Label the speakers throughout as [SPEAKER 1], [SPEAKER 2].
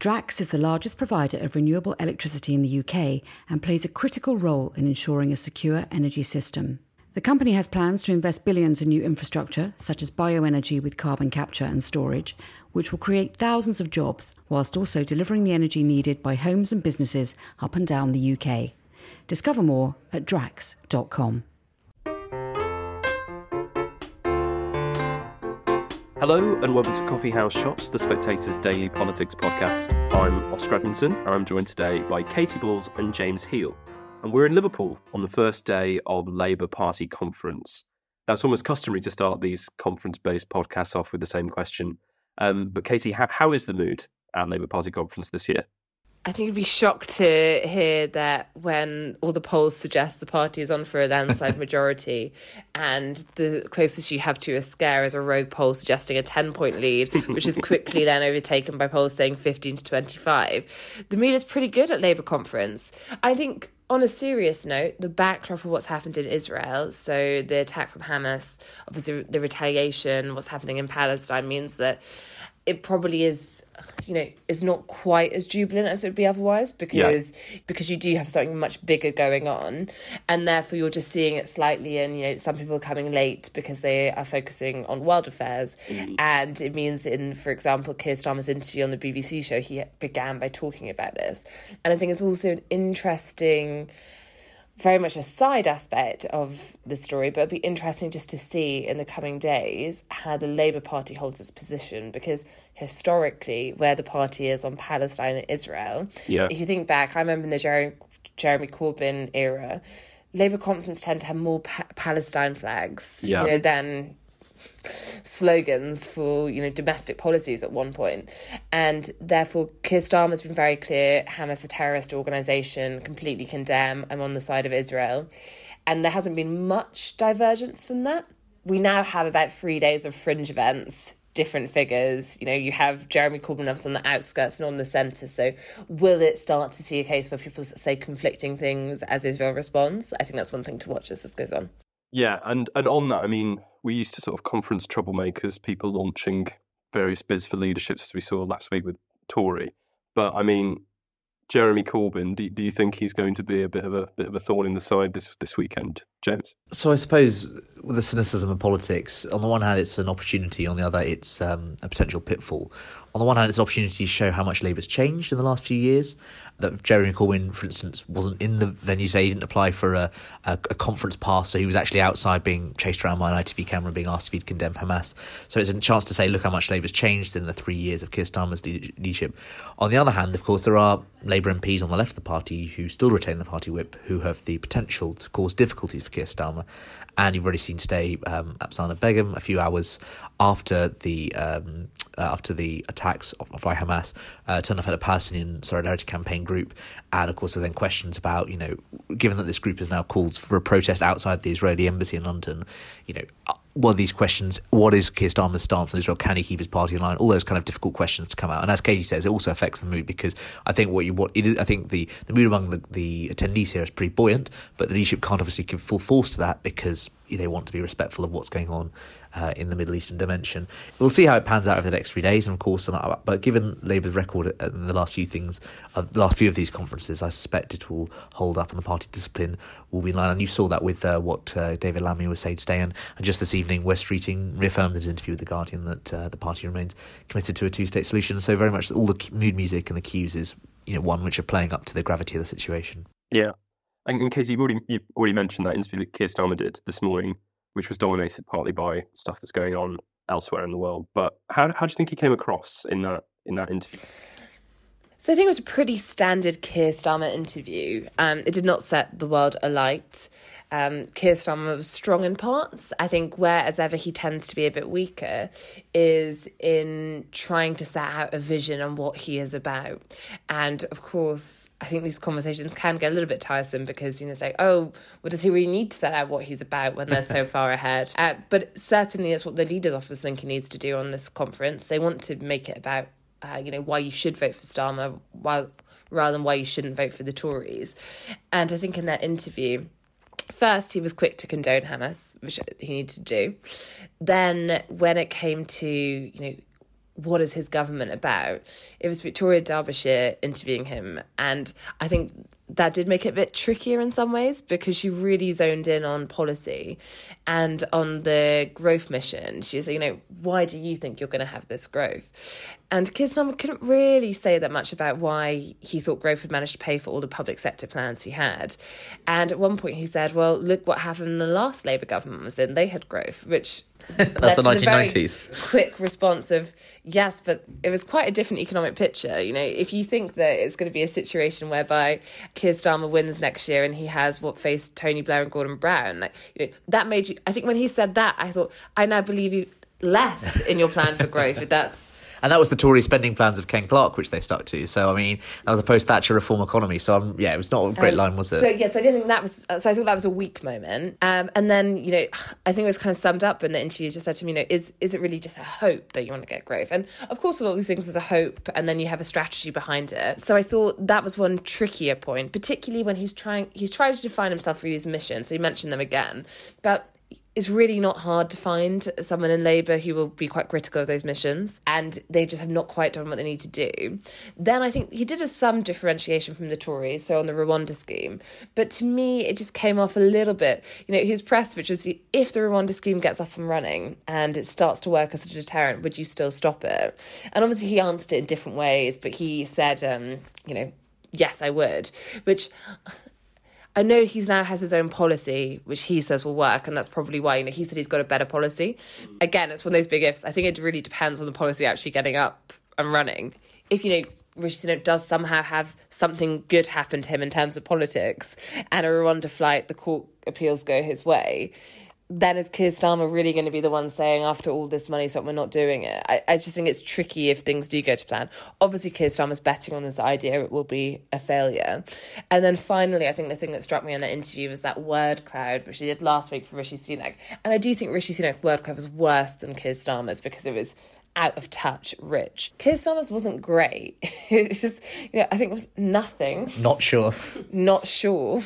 [SPEAKER 1] Drax is the largest provider of renewable electricity in the UK and plays a critical role in ensuring a secure energy system. The company has plans to invest billions in new infrastructure, such as bioenergy with carbon capture and storage, which will create thousands of jobs whilst also delivering the energy needed by homes and businesses up and down the UK. Discover more at drax.com.
[SPEAKER 2] Hello and welcome to Coffee House Shots, the Spectator's daily politics podcast. I'm Oscar Edmondson and I'm joined today by Katy Balls and James Heale. And we're in Liverpool on the first day of Labour Party conference. Now, it's almost customary to start these conference based podcasts off with the same question. Um, but, Katy, how, how is the mood at Labour Party conference this year?
[SPEAKER 3] I think you'd be shocked to hear that when all the polls suggest the party is on for a landslide majority, and the closest you have to a scare is a rogue poll suggesting a 10 point lead, which is quickly then overtaken by polls saying 15 to 25. The mood is pretty good at Labour conference. I think on a serious note, the backdrop of what's happened in Israel, so the attack from Hamas, obviously the retaliation, what's happening in Palestine means that it probably is you know is not quite as jubilant as it would be otherwise because yeah. because you do have something much bigger going on and therefore you're just seeing it slightly and you know some people are coming late because they are focusing on world affairs mm. and it means in for example Keir Starmer's interview on the BBC show he began by talking about this and I think it's also an interesting very much a side aspect of the story, but it'd be interesting just to see in the coming days how the Labour Party holds its position because historically, where the party is on Palestine and Israel,
[SPEAKER 2] yeah.
[SPEAKER 3] if you think back, I remember in the Jeremy, Jeremy Corbyn era, Labour conference tend to have more pa- Palestine flags
[SPEAKER 2] yeah.
[SPEAKER 3] you know, than slogans for you know domestic policies at one point and therefore Keir Starmer has been very clear Hamas a terrorist organization completely condemn I'm on the side of Israel and there hasn't been much divergence from that we now have about 3 days of fringe events different figures. You know, you have Jeremy Corbyn on the outskirts and on the centre. So, will it start to see a case where people say conflicting things as Israel responds? I think that's one thing to watch as this goes on.
[SPEAKER 2] Yeah, and and on that, I mean, we used to sort of conference troublemakers, people launching various bids for leaderships, as we saw last week with Tory. But I mean, Jeremy Corbyn, do, do you think he's going to be a bit of a bit of a thorn in the side this this weekend, James?
[SPEAKER 4] So I suppose with the cynicism of politics, on the one hand, it's an opportunity; on the other, it's um, a potential pitfall. On the one hand, it's an opportunity to show how much Labour's changed in the last few years, that Jeremy Corbyn, for instance, wasn't in the venue say he didn't apply for a, a, a, conference pass, so he was actually outside being chased around by an ITV camera being asked if he'd condemn Hamas. So it's a chance to say, look how much Labour's changed in the three years of Keir Starmer's leadership. On the other hand, of course, there are Labour MPs on the left of the party who still retain the party whip, who have the potential to cause difficulties for Keir Starmer. And you've already seen today um, Apsana Begum, a few hours after the um, uh, after the attacks of, by Hamas, uh, turned up at a Palestinian Solidarity Campaign group, and of course, there then questions about you know, given that this group has now called for a protest outside the Israeli embassy in London, you know, what are these questions? What is Keir Starmer's stance on Israel? Can he keep his party line? All those kind of difficult questions to come out. And as Katy says, it also affects the mood because I think what you want, it is, I think the, the mood among the, the attendees here is pretty buoyant, but the leadership can't obviously give full force to that because they want to be respectful of what's going on uh, in the Middle Eastern dimension. We'll see how it pans out over the next three days, and of course, but given Labour's record in the last few things, uh, the last few of these conferences, I suspect it will hold up, and the party discipline will be in line. And you saw that with uh, what uh, David Lammy was saying today, and, and just this evening, Wes Streeting reaffirmed in his interview with the Guardian that uh, the party remains committed to a two-state solution. So very much all the mood music and the cues is you know one which are playing up to the gravity of the situation.
[SPEAKER 2] Yeah. And in case you've already, you've already mentioned that interview that Keir Starmer did this morning, which was dominated partly by stuff that's going on elsewhere in the world. But how how do you think he came across in that in that interview?
[SPEAKER 3] So I think it was a pretty standard Keir Starmer interview. Um, it did not set the world alight. Um, Keir Starmer was strong in parts. I think where, as ever, he tends to be a bit weaker is in trying to set out a vision on what he is about. And of course, I think these conversations can get a little bit tiresome because, you know, say, oh, well, does he really need to set out what he's about when they're so far ahead? Uh, but certainly it's what the leaders' office think he needs to do on this conference. They want to make it about uh, you know, why you should vote for Starmer, while rather than why you shouldn't vote for the Tories. And I think in that interview, first he was quick to condone Hamas, which he needed to do. Then when it came to, you know, what is his government about? It was Victoria Derbyshire interviewing him. And I think that did make it a bit trickier in some ways because she really zoned in on policy and on the growth mission. She was, you know, why do you think you're going to have this growth? And Starmer couldn't really say that much about why he thought growth had managed to pay for all the public sector plans he had. And at one point he said, well, look what happened in the last Labour government was in. They had growth, which
[SPEAKER 4] That's the 1990s.
[SPEAKER 3] quick response of, yes, but it was quite a different economic picture. You know, if you think that it's going to be a situation whereby Keir Starmer wins next year and he has what faced Tony Blair and Gordon Brown, like, you know, that made you, I think when he said that, I thought, I now believe you less in your plan for growth. If that's
[SPEAKER 4] And that was the Tory spending plans of Ken Clarke, which they stuck to. So, I mean, that was a post Thatcher reform economy. So, um, yeah, it was not a great
[SPEAKER 3] Um,
[SPEAKER 4] line, was it?
[SPEAKER 3] So yeah, so I didn't think that was. So I thought that was a weak moment. Um, and then you know, I think it was kind of summed up in the interview. Just said to me, you know, is is it really just a hope that you want to get growth? And of course, with all these things, is a hope, and then you have a strategy behind it. So I thought that was one trickier point, particularly when he's trying he's trying to define himself through these missions. So you mentioned them again, but it's really not hard to find someone in Labour who will be quite critical of those missions, and they just have not quite done what they need to do. Then I think he did a some differentiation from the Tories, so on the Rwanda scheme. But to me, it just came off a little bit. You know, his press, which was if the Rwanda scheme gets up and running and it starts to work as a deterrent, would you still stop it? And obviously, he answered it in different ways, but he said, um, you know, yes, I would, which. I know he's now has his own policy, which he says will work, and that's probably why you know he said he's got a better policy. Again, it's one of those big ifs. I think it really depends on the policy actually getting up and running. If you know Rishi Sunak does somehow have something good happen to him in terms of politics, and a Rwanda flight, the court appeals go his way. Then is Keir Starmer really going to be the one saying after all this money, so we're not doing it? I, I just think it's tricky if things do go to plan. Obviously, Keir Starmer's betting on this idea it will be a failure. And then finally, I think the thing that struck me in that interview was that word cloud, which he did last week for Rishi Sunak. And I do think Rishi Sunak's word cloud was worse than Keir Starmer's because it was out of touch rich. Keir Starmer's wasn't great. it was, you know, I think it was nothing
[SPEAKER 4] Not sure.
[SPEAKER 3] not sure.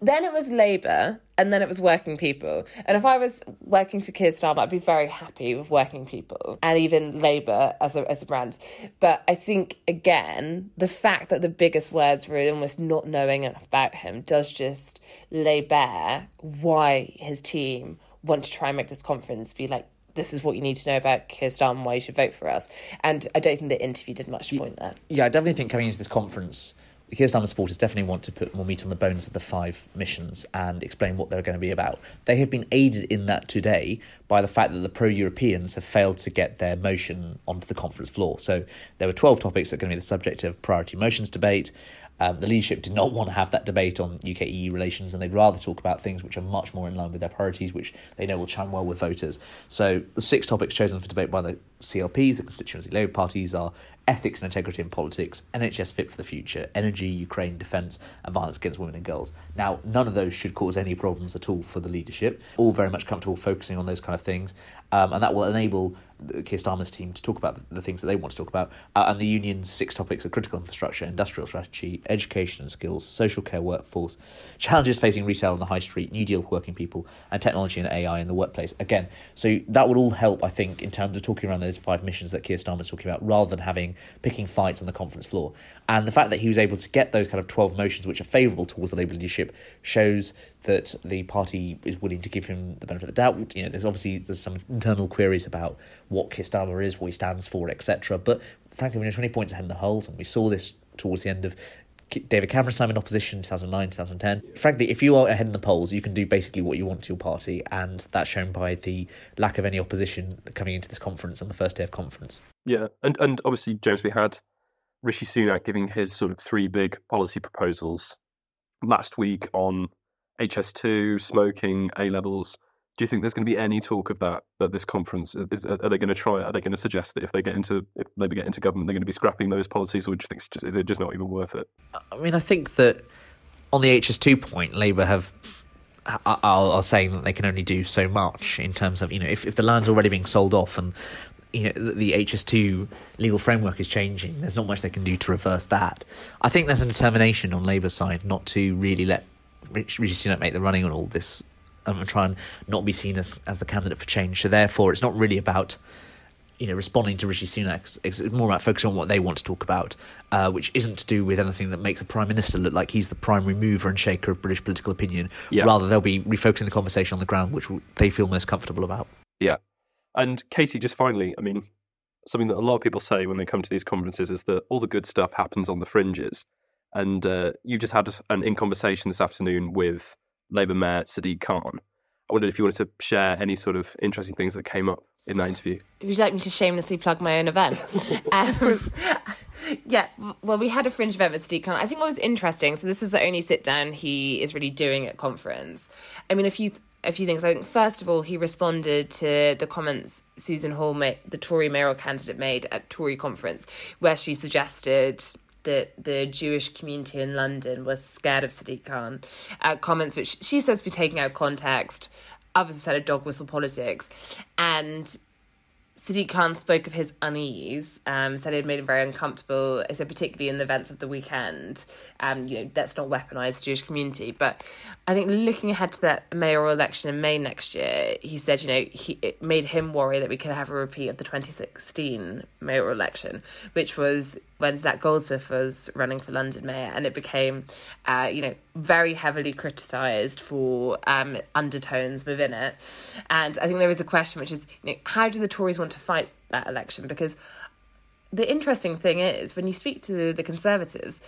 [SPEAKER 3] Then it was Labour, and then it was working people. And if I was working for Keir Starmer, I'd be very happy with working people and even Labour as a as a brand. But I think again, the fact that the biggest words were almost not knowing enough about him does just lay bare why his team want to try and make this conference be like. This is what you need to know about Keir Starmer, why you should vote for us. And I don't think the interview did much to point that.
[SPEAKER 4] yeah, I definitely think coming into this conference, Keir Starmer supporters definitely want to put more meat on the bones of the five missions and explain what they're going to be about. They have been aided in that today by the fact that the pro Europeans have failed to get their motion onto the conference floor. So there were 12 topics that are going to be the subject of priority motions debate. Um, the leadership did not want to have that debate on UK EU relations, and they'd rather talk about things which are much more in line with their priorities, which they know will chime well with voters. So, the six topics chosen for debate by the CLPs, the constituency Labour parties, are ethics and integrity in politics, NHS fit for the future, energy, Ukraine, defence, and violence against women and girls. Now, none of those should cause any problems at all for the leadership. All very much comfortable focusing on those kind of things, um, and that will enable Keir Starmer's team to talk about the, things that they want to talk about. Uh, and the union's six topics are critical infrastructure, industrial strategy, education and skills, social care workforce, challenges facing retail on the high street, New Deal working people, and technology and AI in the workplace. Again, so that would all help, I think, in terms of talking around those five missions that Keir Starmer's talking about, rather than having picking fights on the conference floor. And the fact that he was able to get those kind of 12 motions which are favourable towards the Labour leadership shows that the party is willing to give him the benefit of the doubt. You know, there's obviously there's some internal queries about what Keir Starmer is, what he stands for, etc. But frankly, when you're 20 points ahead in the polls, and we saw this towards the end of David Cameron's time in opposition, 2009, 2010. Frankly, if you are ahead in the polls, you can do basically what you want to your party, and that's shown by the lack of any opposition coming into this conference on the first day of conference.
[SPEAKER 2] Yeah, and and obviously, James, we had Rishi Sunak giving his sort of three big policy proposals last week on HS2, smoking, A levels. Do you think there's going to be any talk of that at this conference? Uh, is, uh, are they going to try? Are they going to suggest that if they get into if Labour get into government, they're going to be scrapping those policies, or do you think it's just, is it just not even worth it?
[SPEAKER 4] I mean, I think that on the HS2 point, Labour have are, are saying that they can only do so much in terms of you know if, if the land's already being sold off and you know the, the HS2 legal framework is changing, there's not much they can do to reverse that. I think there's a determination on Labour's side not to really let Rishi Sunak make the running on all this um, and try and not be seen as as the candidate for change. So therefore, it's not really about you know, responding to Rishi Sunak. It's more about focusing on what they want to talk about, uh, which isn't to do with anything that makes the Prime Minister look like he's the primary mover and shaker of British political opinion.
[SPEAKER 2] Yeah.
[SPEAKER 4] Rather, they'll be refocusing the conversation on the ground, which they feel most comfortable about.
[SPEAKER 2] Yeah. And Katy, just finally, I mean, something that a lot of people say when they come to these conferences is that all the good stuff happens on the fringes. And uh, you've just had an in conversation this afternoon with Labour Mayor Sadiq Khan. I wondered if you wanted to share any sort of interesting things that came up in that interview.
[SPEAKER 3] Would you like me to shamelessly plug my own event? um, yeah, well, we had a fringe event with Sadiq Khan. I think what was interesting, so this was the only sit down he is really doing at conference. I mean, a few a few things. I think first of all, he responded to the comments Susan Hall, made, the Tory mayoral candidate, made at Tory conference, where she suggested that the Jewish community in London was scared of Sadiq Khan. Uh, comments which she says be taken out context. Others have said a dog whistle politics. And Sadiq Khan spoke of his unease, um, said it made him very uncomfortable. Said, particularly in the events of the weekend, um, you know, let's not weaponize the Jewish community. But I think looking ahead to that mayoral election in May next year, he said, you know, he, it made him worry that we could have a repeat of the 2016 mayoral election, which was when Zac Goldsmith was running for London mayor, and it became, uh, you know, very heavily criticised for um, undertones within it. And I think there is a question, which is, you know, how do the Tories want to fight that election? Because the interesting thing is, when you speak to the, the Conservatives,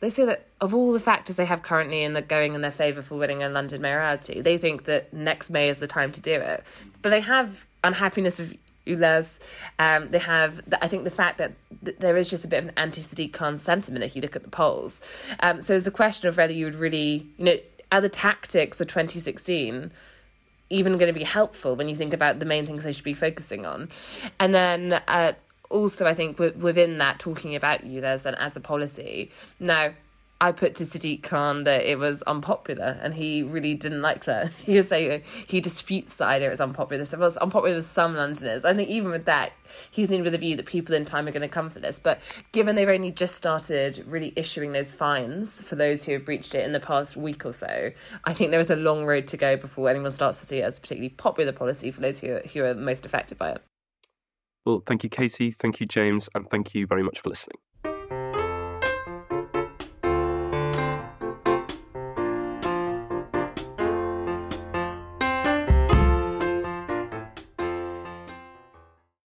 [SPEAKER 3] they say that of all the factors they have currently in the going in their favour for winning a London mayoralty, they think that next May is the time to do it. But they have unhappiness with Ulez. Um, they have, I think, the fact that th- there is just a bit of an anti-Sadiq Khan sentiment if you look at the polls. Um, so it's a question of whether you would really, you know, are the tactics of 2016 even going to be helpful when you think about the main things they should be focusing on? And then uh, also, I think w- within that, talking about Ulez and as a policy. Now, I put to Sadiq Khan that it was unpopular, and he really didn't like that. He was saying he disputes the idea it's unpopular. So it was unpopular with some Londoners. I think even with that, he's in with the view that people in time are going to come for this. But given they've only just started really issuing those fines for those who have breached it in the past week or so, I think there is a long road to go before anyone starts to see it as a particularly popular policy for those who are, who are most affected by it.
[SPEAKER 2] Well, thank you, Katy. Thank you, James. And thank you very much for listening.